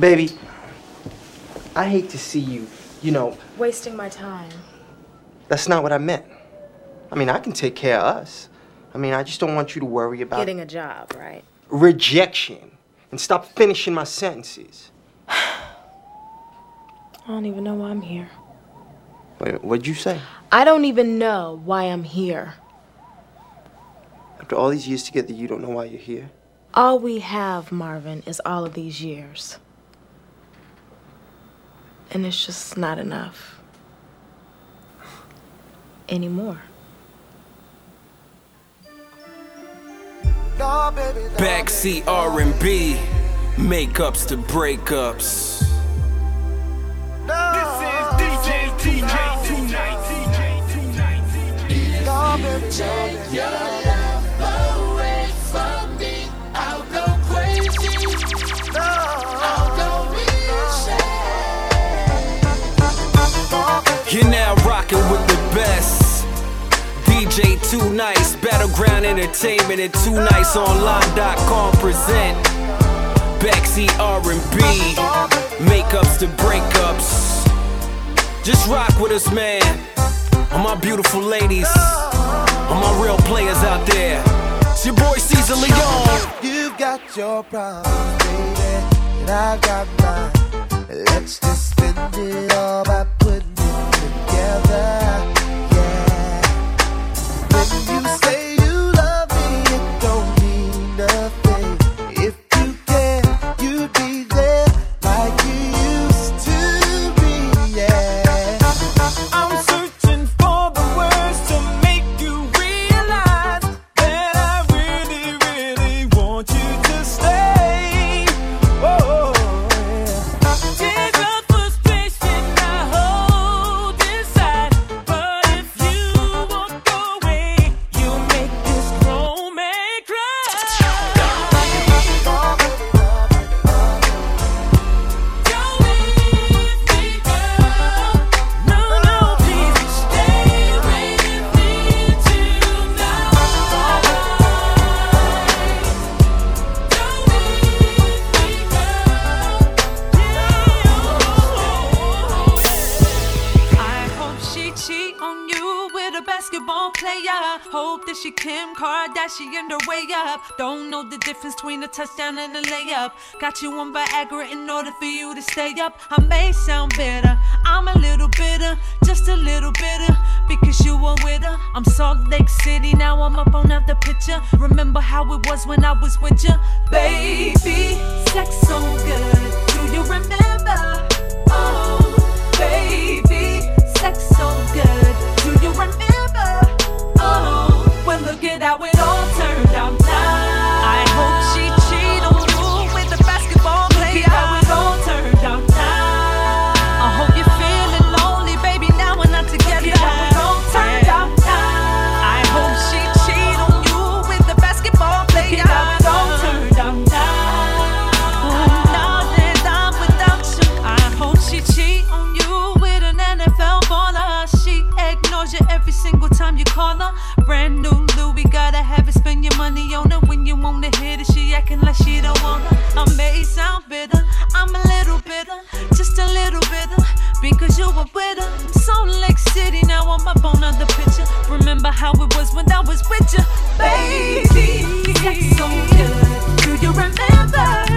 Baby, I hate to see you, you know, Wasting my time. that's not what I meant. I mean, I can take care of us. I mean, I just don't want you to worry about Getting a job, right? rejection and stop finishing my sentences. I don't even know why I'm here. Wait, what'd you say? I don't even know why I'm here. After all these years together, you don't know why you're here? All we have, Marvin, is all of these years. And it's just not enough. Anymore. Backseat R&B, makeups to breakups. This is DJ DJ tonight. You're now rocking with the best. DJ Too Nice, Battleground Entertainment, and Too Nice Online.com present Backseat R&B, makeups to breakups. Just rock with us, man. All my beautiful ladies, all my real players out there. It's your boy Caesar Leone. You've got your problems, baby, and I got mine. Let's just spend it all by putting Kardashian her way up. Don't know the difference between a touchdown and a layup. Got you on Viagra in order for you to stay up. I may sound bitter, I'm a little bitter, just a little bitter. Because you were with her. I'm Salt Lake City, now I'm up on the picture. Remember how it was when I was with you? Baby, sex so good. Do you remember? Oh, baby, sex so good. Do you remember? Oh, look at how it all turned out her when you wanna hit it. She acting like she don't her. I may sound bitter, I'm a little bitter, just a little bitter. Because you were with her. Salt Lake City, now I'm up on the picture. Remember how it was when I was with you, baby. Sex so good. Do you remember?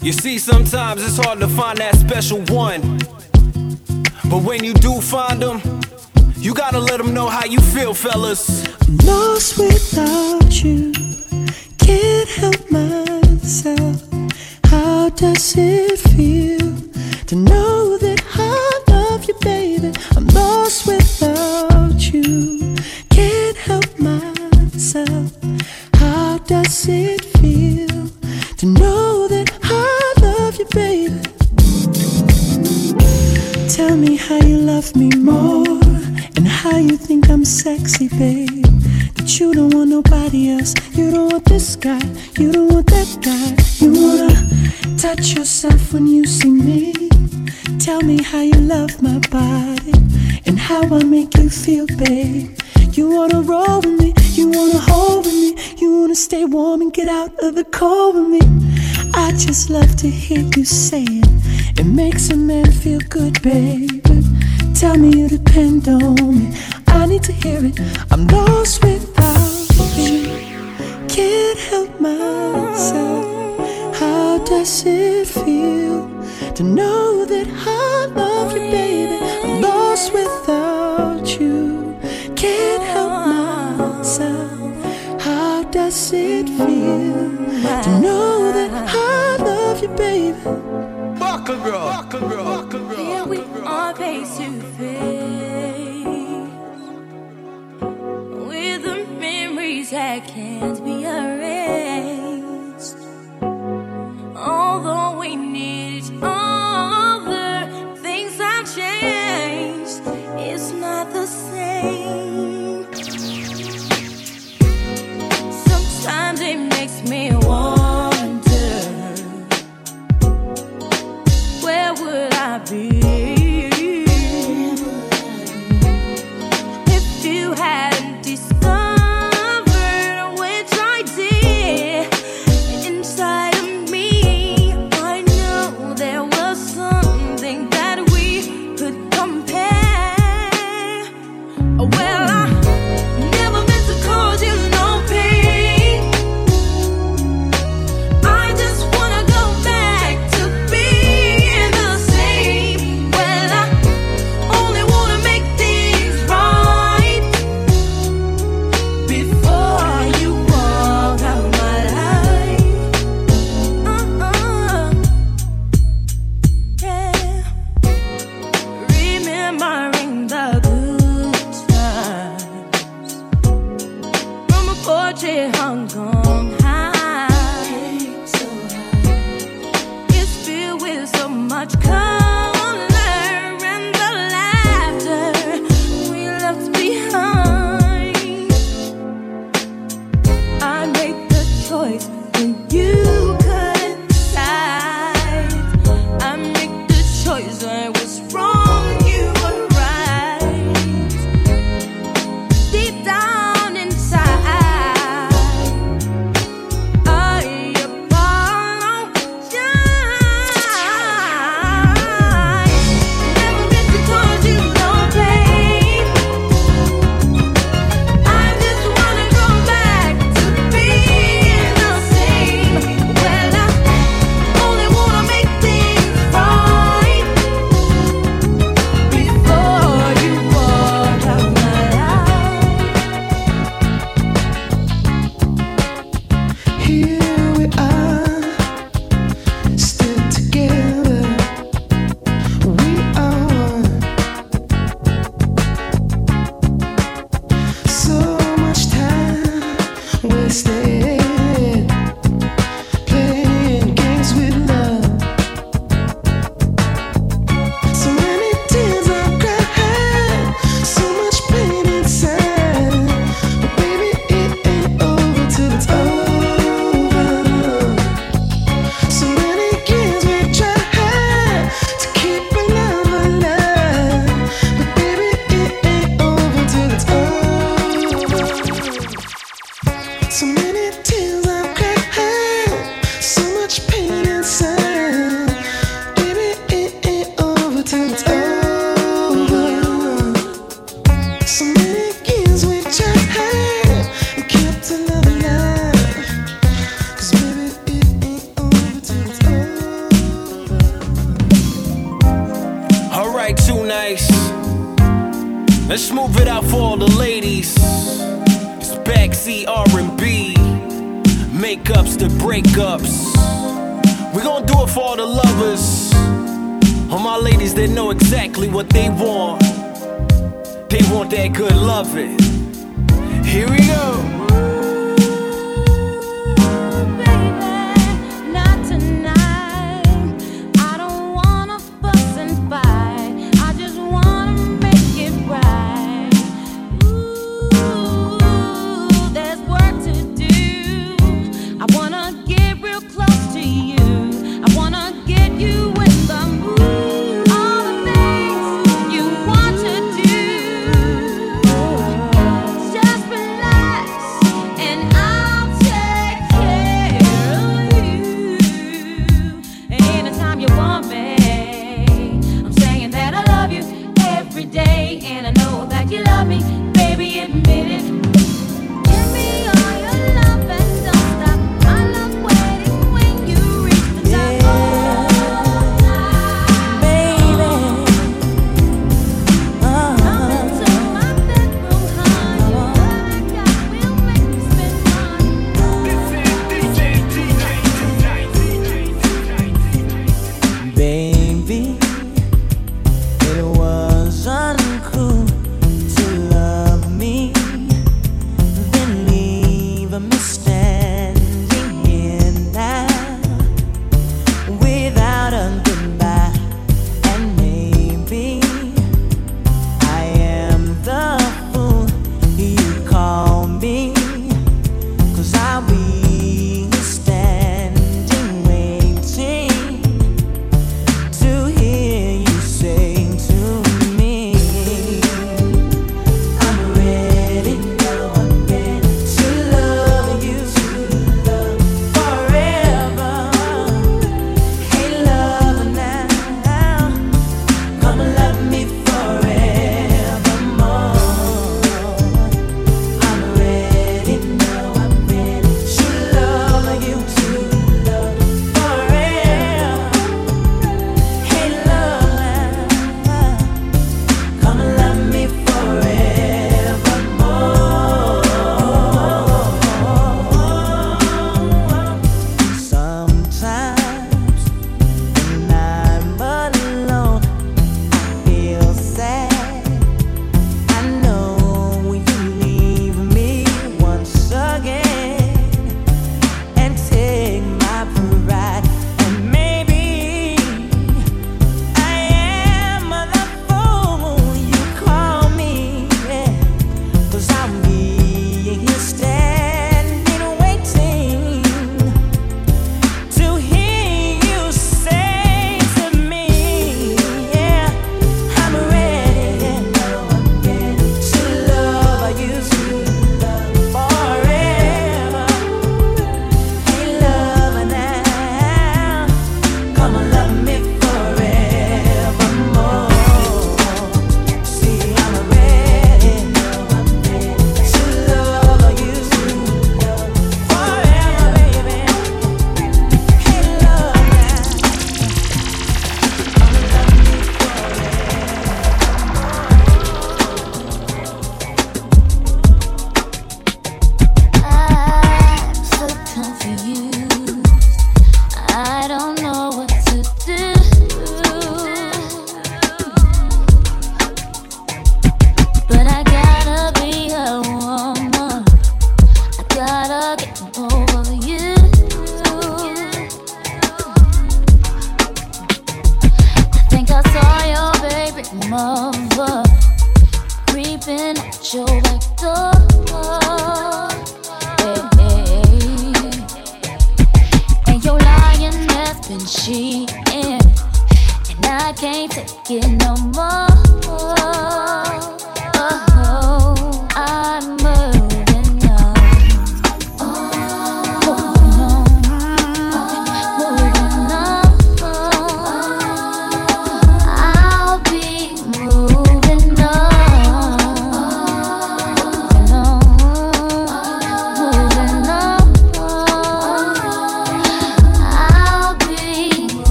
You see, sometimes it's hard to find that special one. But when you do find them, you gotta let them know how you feel, fellas. I'm lost without you. Can't help myself. How does it feel to know that Call with me. I just love to hear you saying it. it makes a man feel good, babe.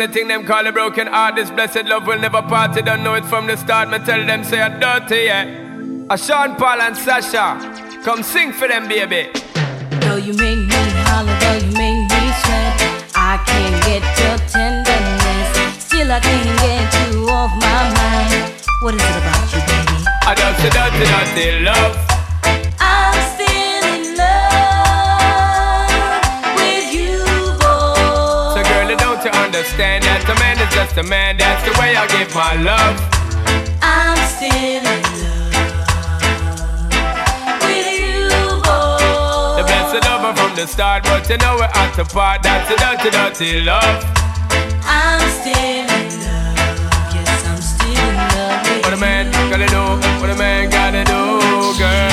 The thing them call a broken heart. This blessed love will never part. You don't know it from the start. Me tell them say I'm dirty, yeah. A Sean Paul and Sasha, come sing for them, baby. Though you make me holler, though you make me sweat, I can't get your tenderness. Still, I can't get you off my mind. What is it about you, baby? I just a dirty, dirty love. That a man is just a man? That's the way I give my love. I'm still in love with you, boy. The blessed lover from the start, but you know we're at the part. That's a dirty, dirty love. I'm still in love. Yes, I'm still in love with What a man gotta do, what a man gotta do, girl.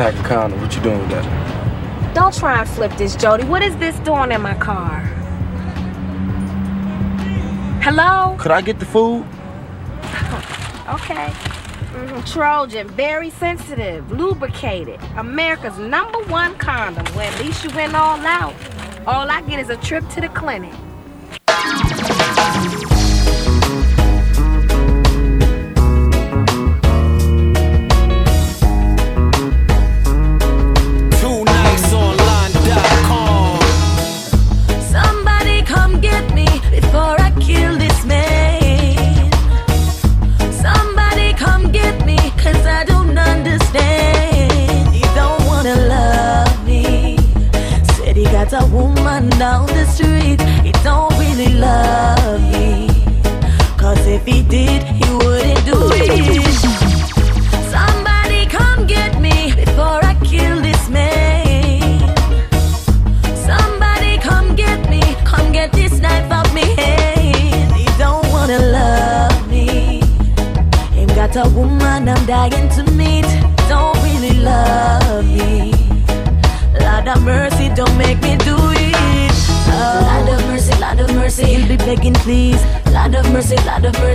pack of. What you doing with that? Don't try and flip this, Jody. What is this doing in my car? Hello? Could I get the food? okay. Mm -hmm. Trojan, very sensitive, lubricated. America's number one condom. Well, at least you went all out. All I get is a trip to the clinic.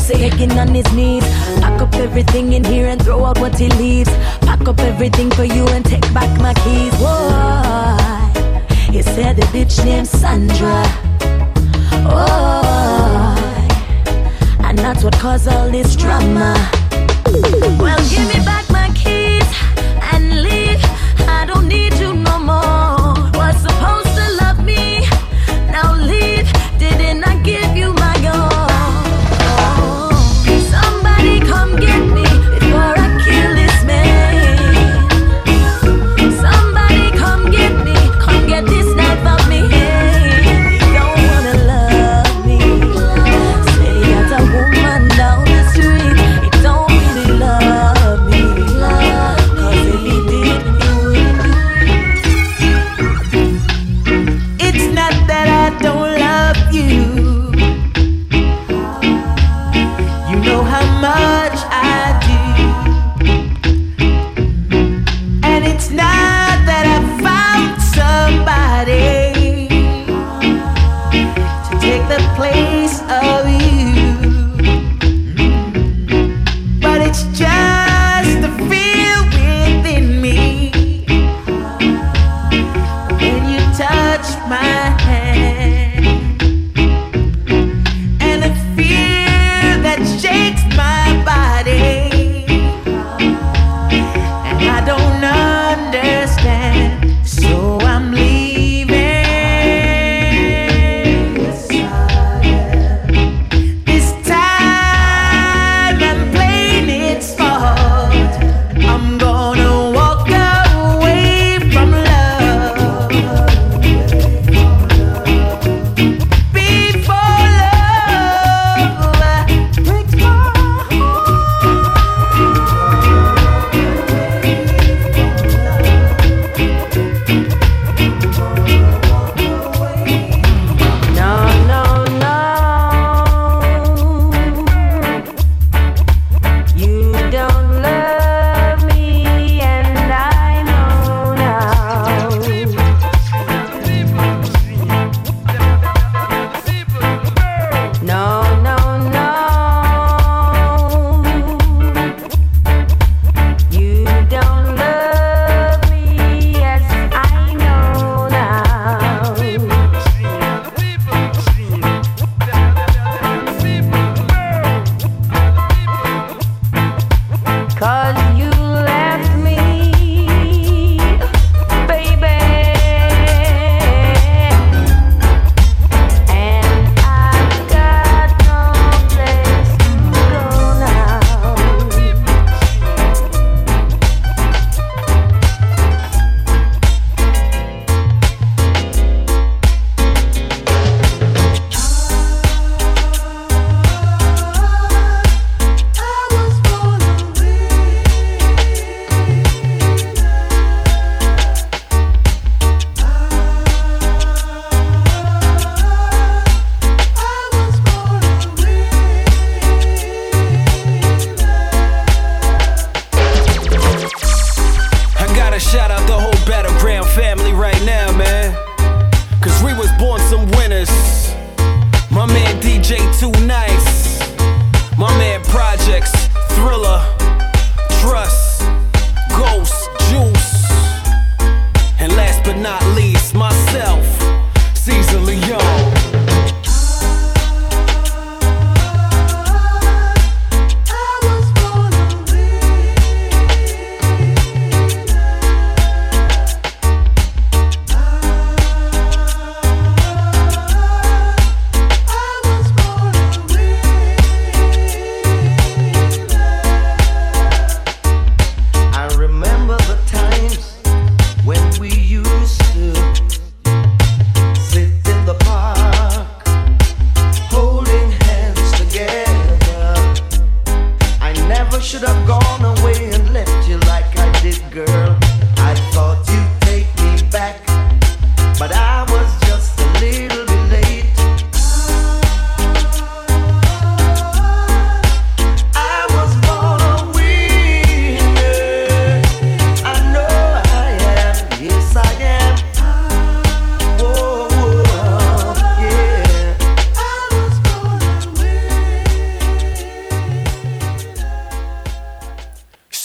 say aching on his knees. Pack up everything in here and throw out what he leaves. Pack up everything for you and take back my keys. Why? He said the bitch named Sandra. Why? And that's what caused all this drama.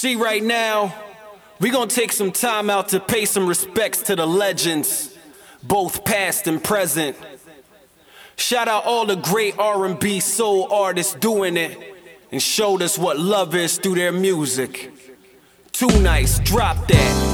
See, right now, we gonna take some time out to pay some respects to the legends, both past and present. Shout out all the great R&B soul artists doing it and showed us what love is through their music. Too nice, drop that.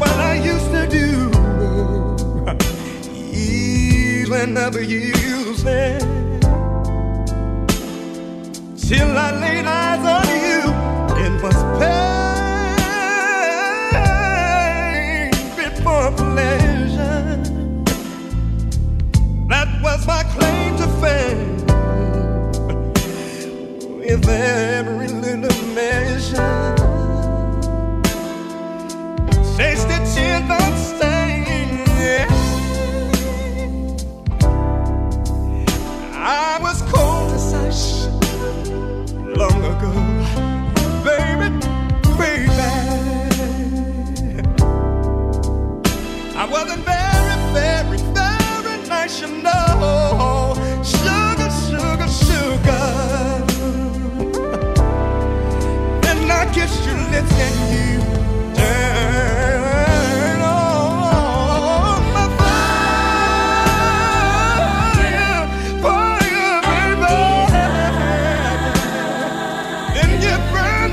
what I used to do. Even abusing. Till I laid eyes on you, it was pain before pleasure. That was my claim to fame. With every Tasted sin.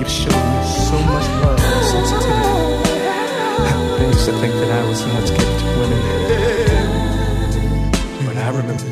You've shown me so much love and sensitivity. I used to think that I was not gift to women. But I remember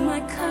my colors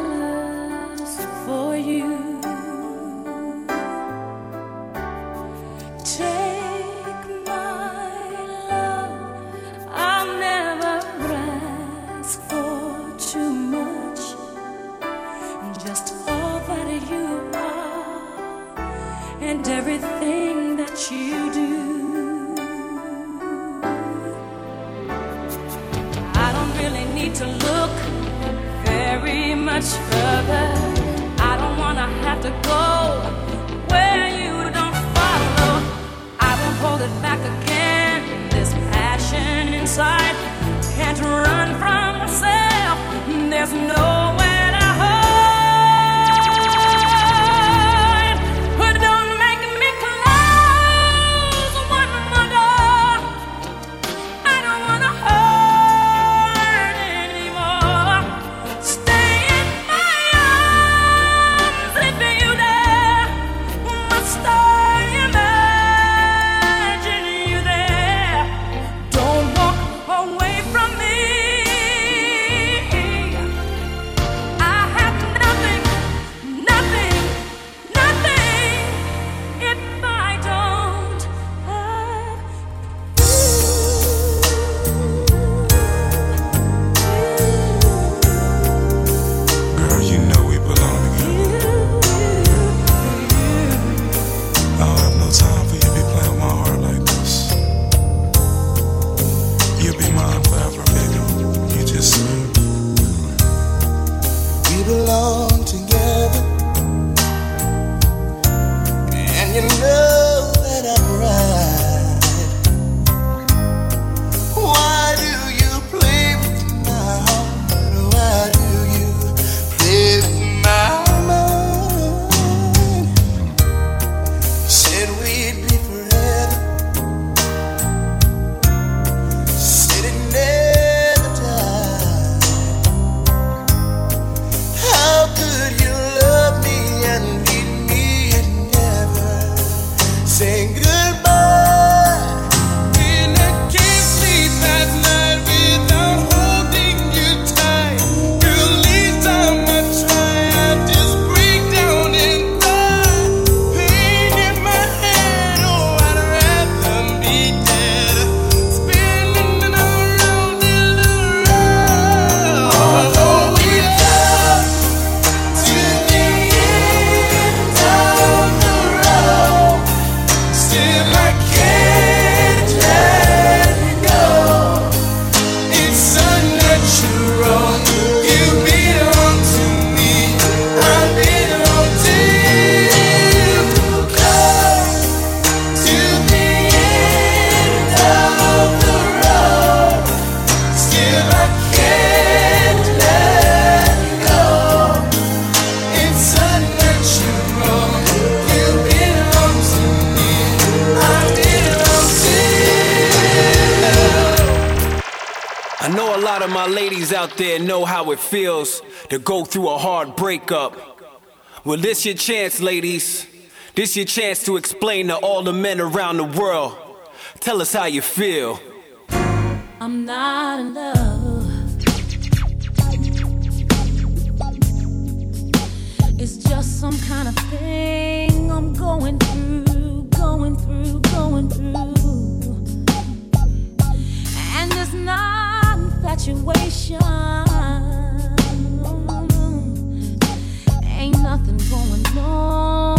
breakup. Well, this your chance, ladies. This your chance to explain to all the men around the world. Tell us how you feel. I'm not in love. It's just some kind of thing I'm going through, going through, going through. And it's not infatuation. 说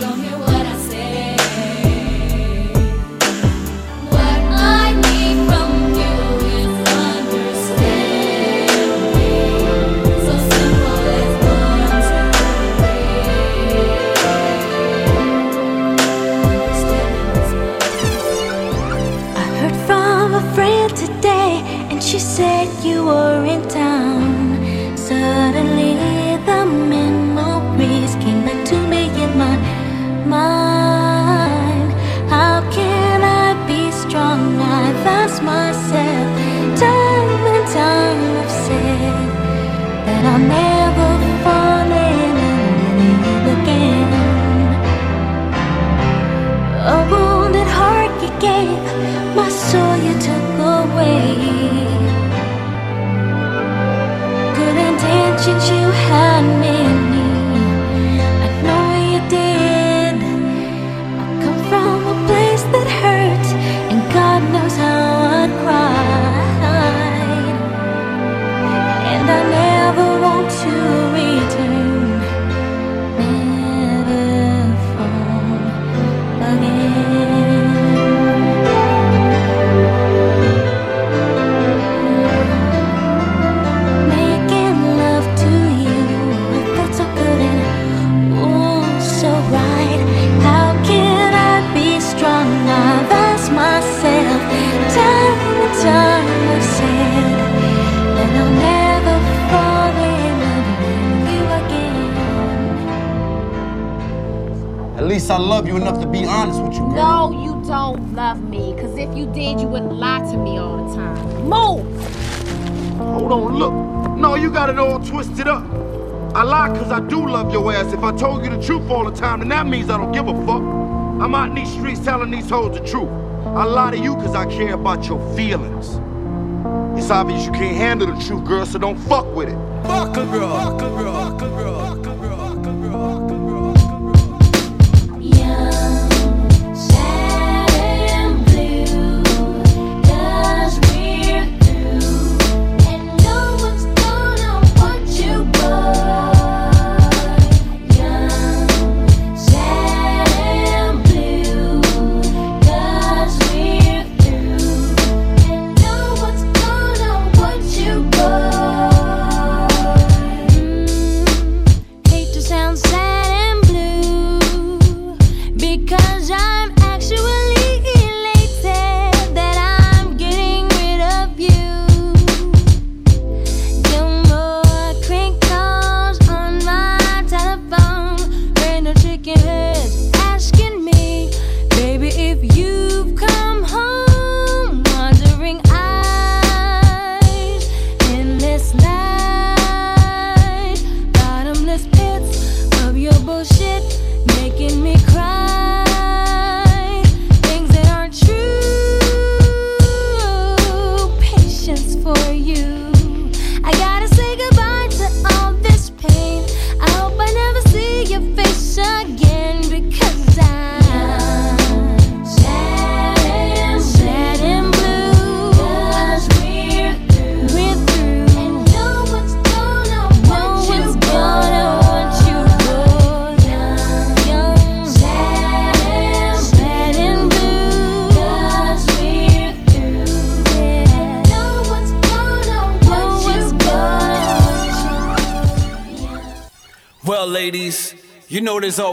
long it was. These hoes the truth. I lie to you cause I care about your feelings. It's obvious you can't handle the truth, girl, so don't fuck with it. Fuck a girl. Fuck a girl.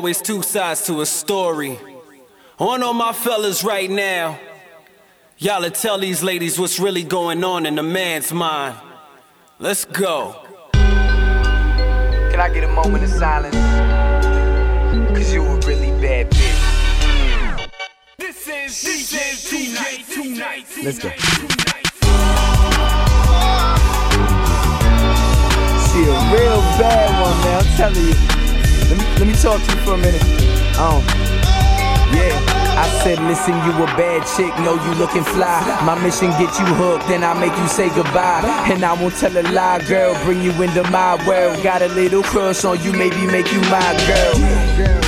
Always two sides to a story. On all my fellas right now, y'all to tell these ladies what's really going on in the man's mind. Let's go. Can I get a moment of silence? Cause you a really bad bitch. This is DJ Tonight. Tonight. Let's go. See a real bad one, man. I'm telling you. Let me let me talk to you for a minute. Um, yeah. I said, listen, you a bad chick, know you looking fly. My mission get you hooked, then I make you say goodbye. And I won't tell a lie, girl, bring you into my world. Got a little crush on you, maybe make you my girl.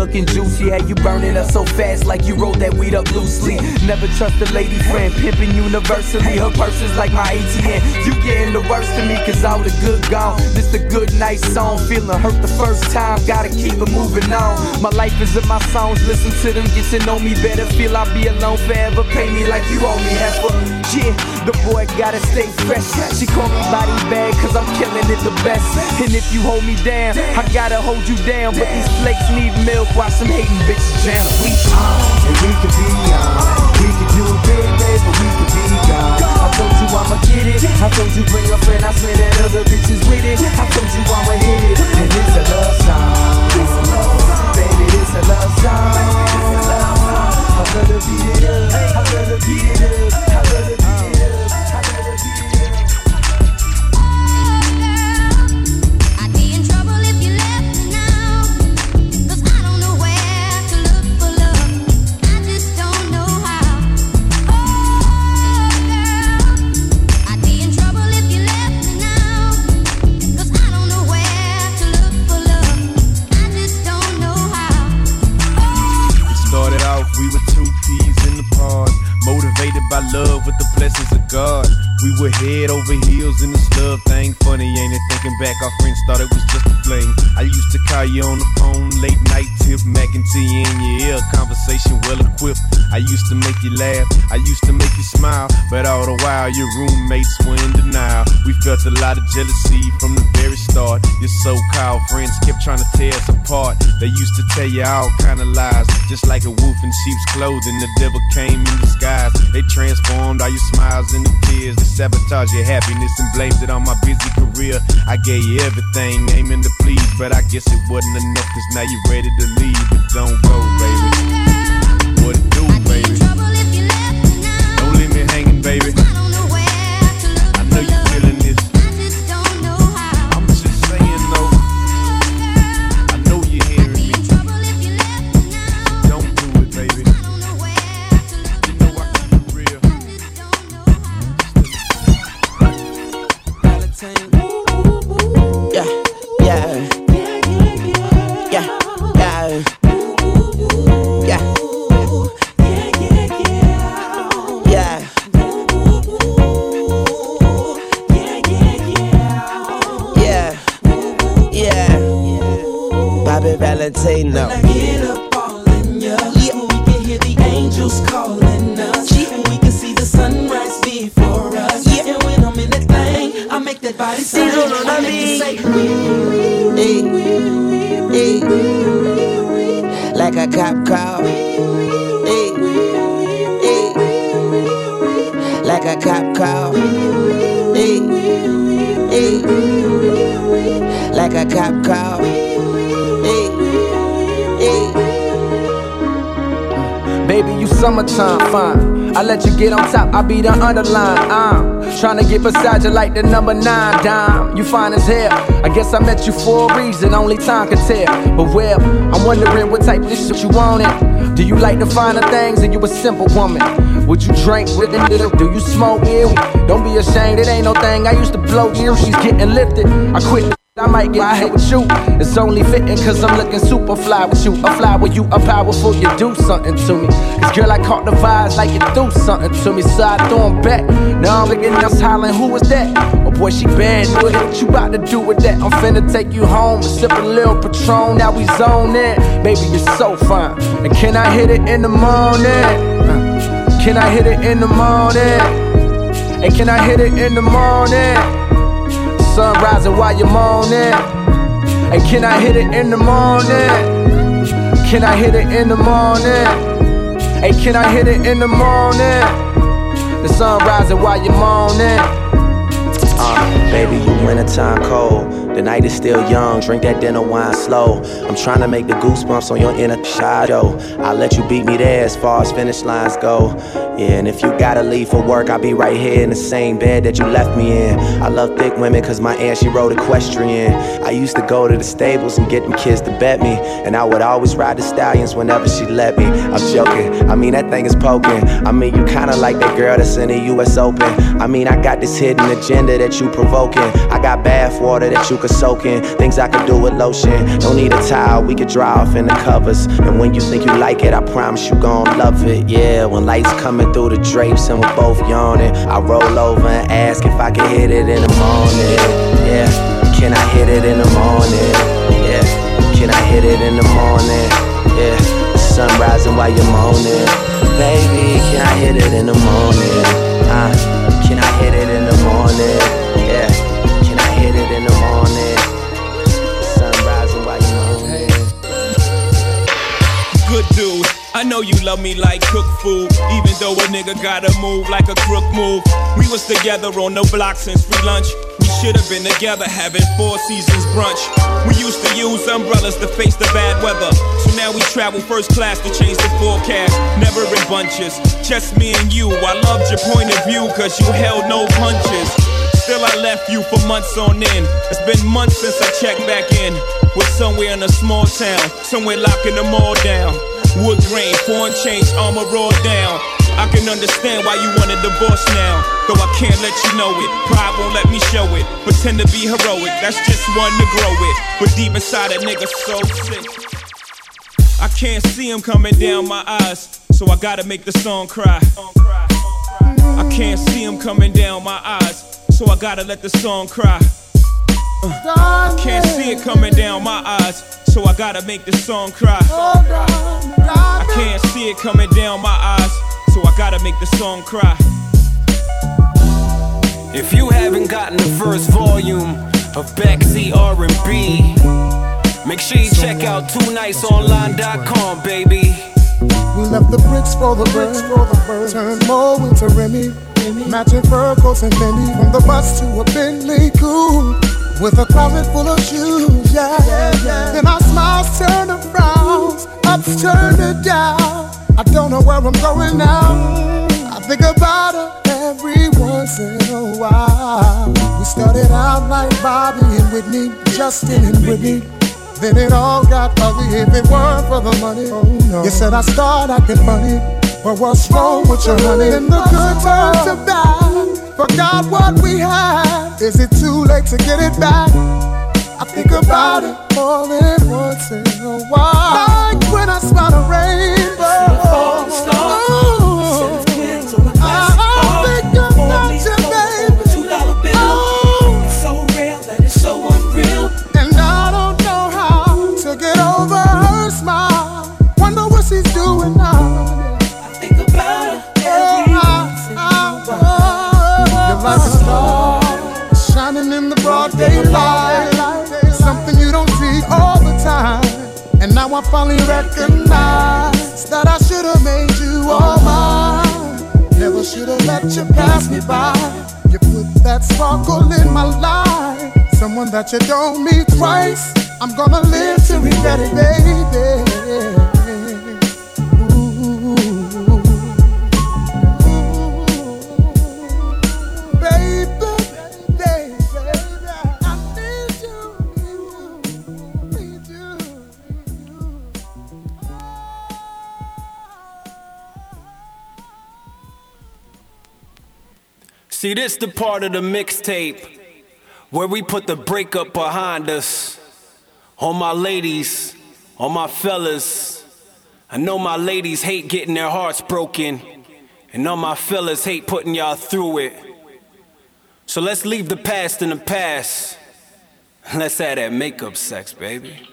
Looking juicy, had you burning up so fast like you rolled that weed up loosely. Never trust a lady friend, pimping universally. Her purse is like my ATM. You getting the worst of me, cause all the good gone. This a good night song, feeling hurt the first time, gotta keep it moving on. My life is in my songs, listen to them, get to know me better. Feel I'll be alone forever, pay me like you owe me. For yeah, the boy gotta stay fresh. She call me body bag, cause I'm killing it the best. And if you hold me down, I gotta hold you down. But these flakes need milk, watch some hating bitches jam. We on, and we can be on. We can do it big, baby, but we can be gone. I told you I'ma get it. I told you bring a friend, I swear that other bitches with it. I told you I'ma hit it. And it's a love song. Baby, it's a love song. I better beat it up. I better beat it up. God. We were head over heels in this love it? Thinking back, our friends thought it was just a fling. I used to call you on the phone, late night tip, mac and tea in your ear, conversation well equipped. I used to make you laugh, I used to make you smile, but all the while your roommates were in denial. We felt a lot of jealousy from the very start. Your so-called friends kept trying to tear us apart. They used to tell you all kind of lies, just like a wolf in sheep's clothing. The devil came in disguise. They transformed all your smiles into tears. They sabotage your happiness and blamed it on my busy career. I gave you everything, aiming to please but I guess it wasn't enough, cause now you ready to leave, but don't go, baby. Get on top, I be the underline. Uh. I'm trying to get beside you like the number nine dime. You fine as hell. I guess I met you for a reason, only time can tell. But well, I'm wondering what type of shit you want it. Do you like the finer things? Or you a simple woman? Would you drink with it? Do you smoke it? Don't be ashamed, it ain't no thing. I used to blow you, she's getting lifted. I quit. I might get hit with you. It's only fitting cause I'm looking super fly with you. A fly with you, a powerful, you do something to me. Cause girl, I caught the vibes like you do something to me. So I threw 'em back. Now I'm looking else hollering, who was that? Oh boy, she bad. What you about to do with that? I'm finna take you home and sip a little Patron. Now we zone in. Baby, you're so fine. And can I hit it in the morning? Can I hit it in the morning? And can I hit it in the morning? Rising while you're moaning. And can I hit it in the morning? Can I hit it in the morning? Hey, can I hit it in the morning? The sun rising while you're moaning. Uh, baby, you wintertime cold. The night is still young, drink that dinner wine slow. I'm trying to make the goosebumps on your inner shadow. I'll let you beat me there as far as finish lines go. Yeah, and if you gotta leave for work, I'll be right here in the same bed that you left me in. I love thick women cause my aunt, she rode equestrian. I used to go to the stables and get them kids to bet me. And I would always ride the stallions whenever she let me. I'm joking, I mean, that thing is poking. I mean, you kinda like that girl that's in the US Open. I mean, I got this hidden agenda that you provoking. I got bath water that you could soak in. Things I could do with lotion. Don't need a towel, we could dry off in the covers. And when you think you like it, I promise you gon' love it. Yeah, when lights coming through the drapes and we're both yawning, I roll over and ask if I can hit it in the morning. Yeah, can I hit it in the morning? Yeah, can I hit it in the morning? Yeah, the sun rising while you're moaning. Baby, can I hit it in the morning? Uh, can I hit it in the morning? I know you love me like cook food, even though a nigga gotta move like a crook move. We was together on the block since free lunch. We should have been together having four seasons brunch. We used to use umbrellas to face the bad weather. So now we travel first class to change the forecast. Never in bunches, just me and you. I loved your point of view, cause you held no punches. Still, I left you for months on end. It's been months since I checked back in. Was somewhere in a small town, somewhere locking them all down. Wood grain, foreign change, Armor All'd down. I can understand why you want a divorce now. Though I can't let you know it. Pride won't let me show it. Pretend to be heroic, that's just one to grow it. But deep inside a nigga so sick. I can't see him coming down my eyes, so I gotta make the song cry. I can't see him coming down my eyes, so I gotta let the song cry. Uh, I can't see it coming down my eyes, so I gotta make the song cry. I can't see it coming down my eyes, so I gotta make the song cry. If you haven't gotten the first volume of Backseat R&B, make sure you check out twoniceonline.com, baby. We left the bricks for the birds, for the birds. Turned Mo into Remy. Matching fur coats and Fendi. From the bus to a Bentley coupe with a closet full of shoes, yeah. Then yeah. Our smiles turn to frowns, ups turn to downs. I don't know where I'm going now. I think about her every once in a while. We started out like Bobby and Whitney, Justin and Britney. Then it all got ugly if it weren't for the money. Oh, you said I start acting funny, but what's wrong with your honey? In the good times to bad forgot what we had. Is it too late to get it back? I think about it more than once in a while. Like when I spot a rainbow. Finally recognize that I should have made you all mine. Never should have let you pass me by. You put that sparkle in my life. Someone that you don't meet twice. I'm gonna live to regret it, baby. See, this the part of the mixtape where we put the breakup behind us. All my ladies, all my fellas. I know my ladies hate getting their hearts broken, and all my fellas hate putting y'all through it. So let's leave the past in the past. Let's have that makeup sex, baby.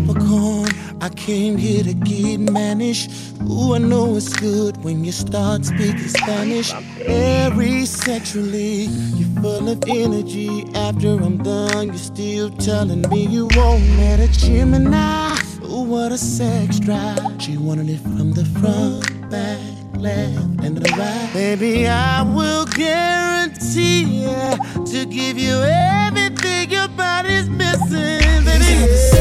Capricorn. I came here to get managed. Ooh, I know it's good when you start speaking Spanish. Very sexually, you're full of energy. After I'm done, you're still telling me you won't let a Gemini. Ooh, what a sex drive. She wanted it from the front, back, left, and the right. Baby, I will guarantee ya to give you everything your body's missing. Baby,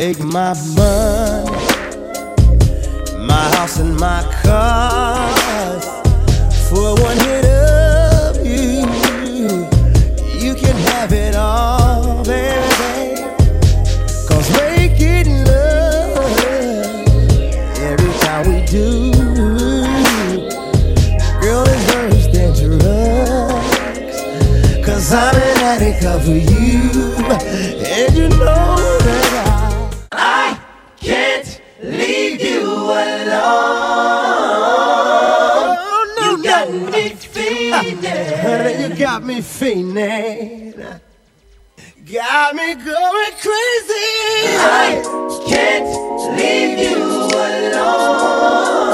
Take my money, my house and my cars for one hit of you. You can have it all, baby. Cause making love every time we do, girl, is worse than drugs. Cause I'm an addict of you, got me fiending. Got me going crazy. I can't leave you alone.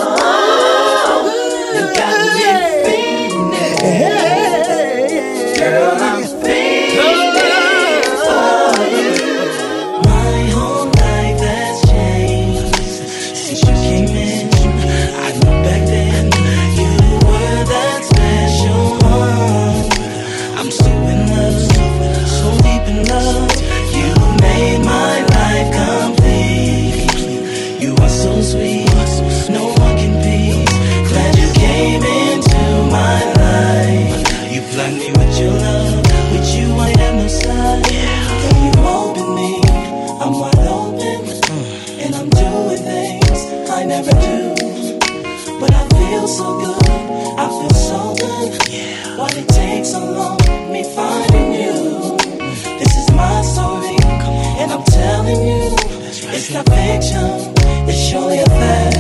Not fiction, it's surely a fact.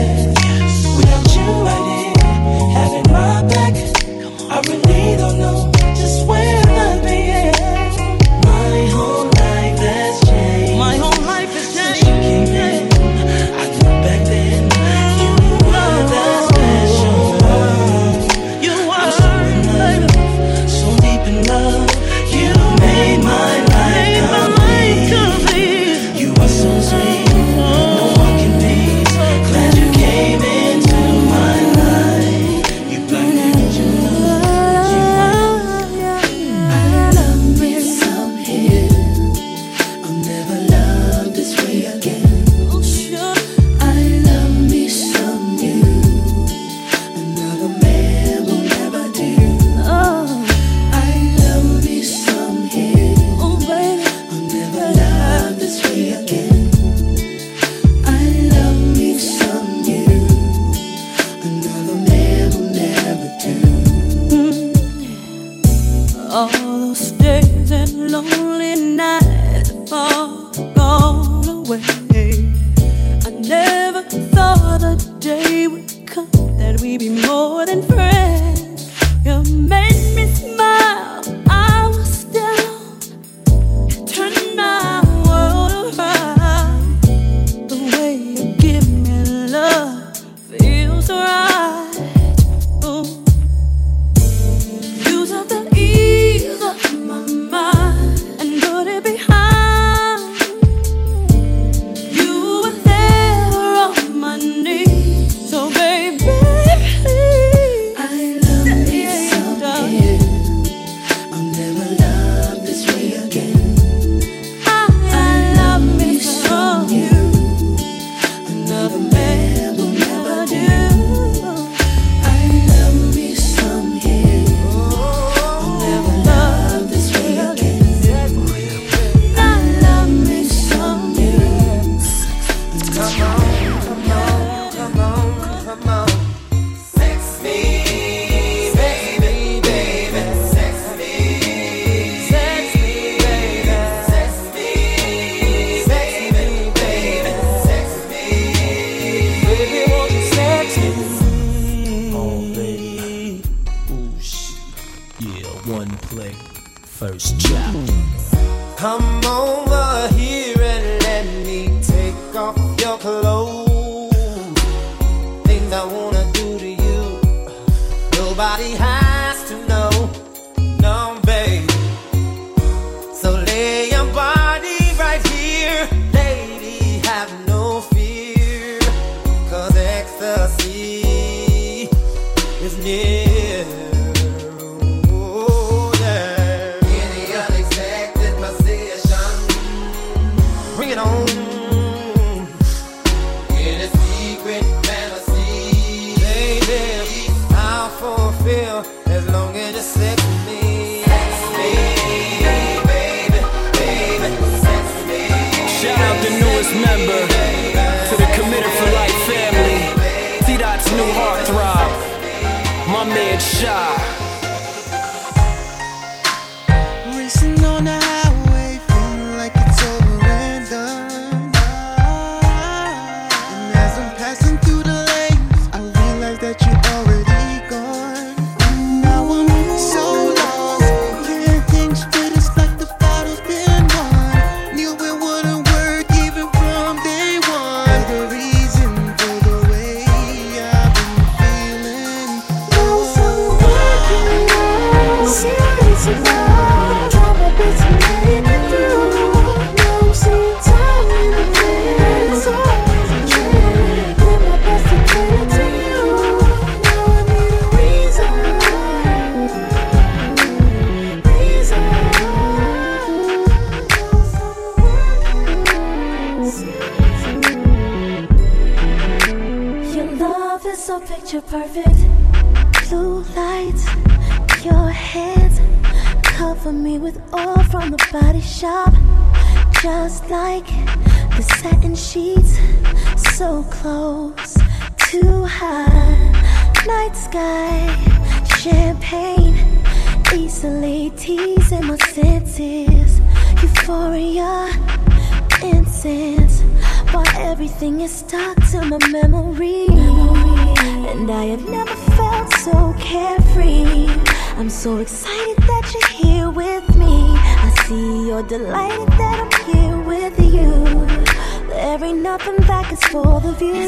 There ain't nothing that can spoil the view.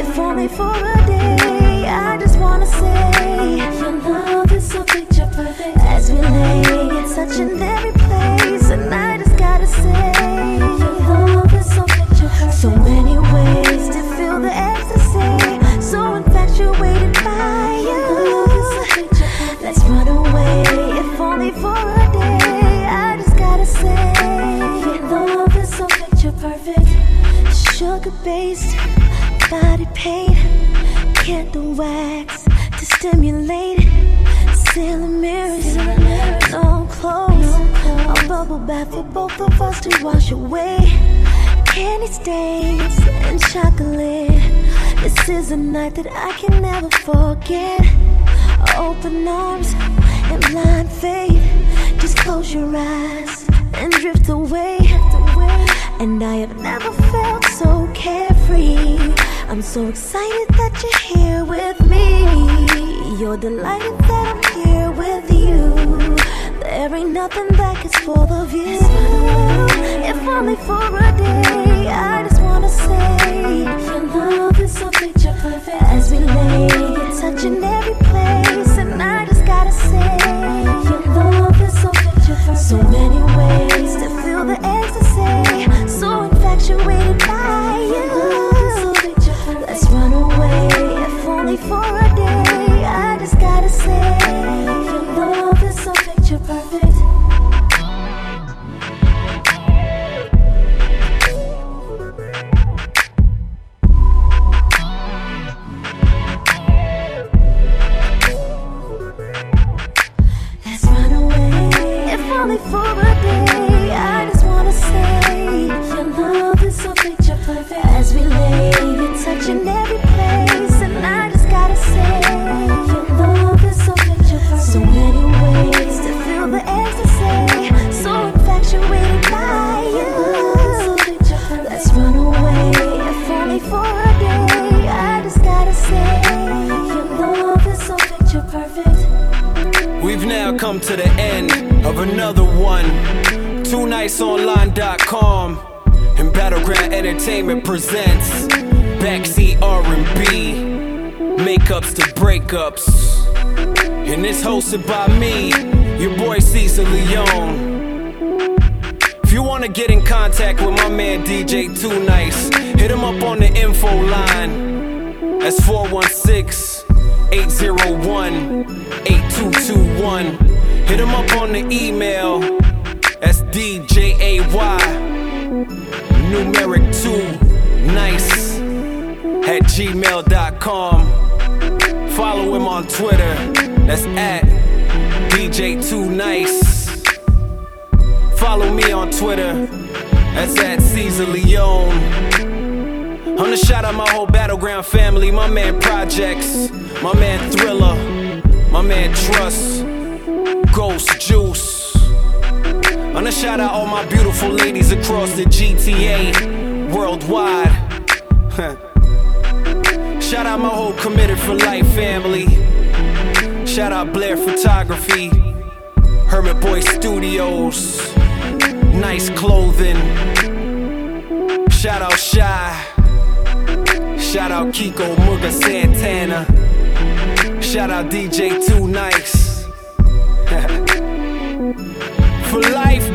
If only for a day, I just wanna say your love is so picture perfect. As we lay, touching every place, and I just gotta say your love is so picture perfect. So many ways to feel the ecstasy, so infatuated by you. Let's run away, if only for a based, body paint, candle wax to stimulate. Ceiling mirrors, no clothes. A bubble bath for both of us to wash away. Candy stains and chocolate. This is a night that I can never forget. Open arms and blind faith. Just close your eyes and drift away. And I have never felt carefree. I'm so excited that you're here with me. You're delighted that I'm here with you. There ain't nothing that can spoil the view. If only for a day, I just wanna say your love is so picture perfect. As we lay, it's touching every place, and I just gotta say your love is so picture perfect. So many ways to feel the ecstasy, so infatuated for come to the end of another one. TwoNightsOnline.com and Battleground Entertainment presents Backseat R&B, Makeups to Breakups. And it's hosted by me, your boy Cecil Leone. If you wanna get in contact with my man DJ Two Nice, hit him up on the info line. That's 416 801 8221. Hit him up on the email. That's DJAY numeric 2 nice at gmail.com. Follow him on Twitter. That's at DJ2Nice. Follow me on Twitter. That's at Caesar Leone. I'm gonna shout out my whole Battleground family, my man Projects, my man Thriller, my man Trust, Ghost Juice. I'm gonna shout out all my beautiful ladies across the GTA worldwide. shout out my whole Committed for Life family. Shout out Blair Photography, Hermit Boy Studios, nice clothing. Shout out Shy. Shout out Kiko Muga Santana. Shout out DJ Two Nice. For life,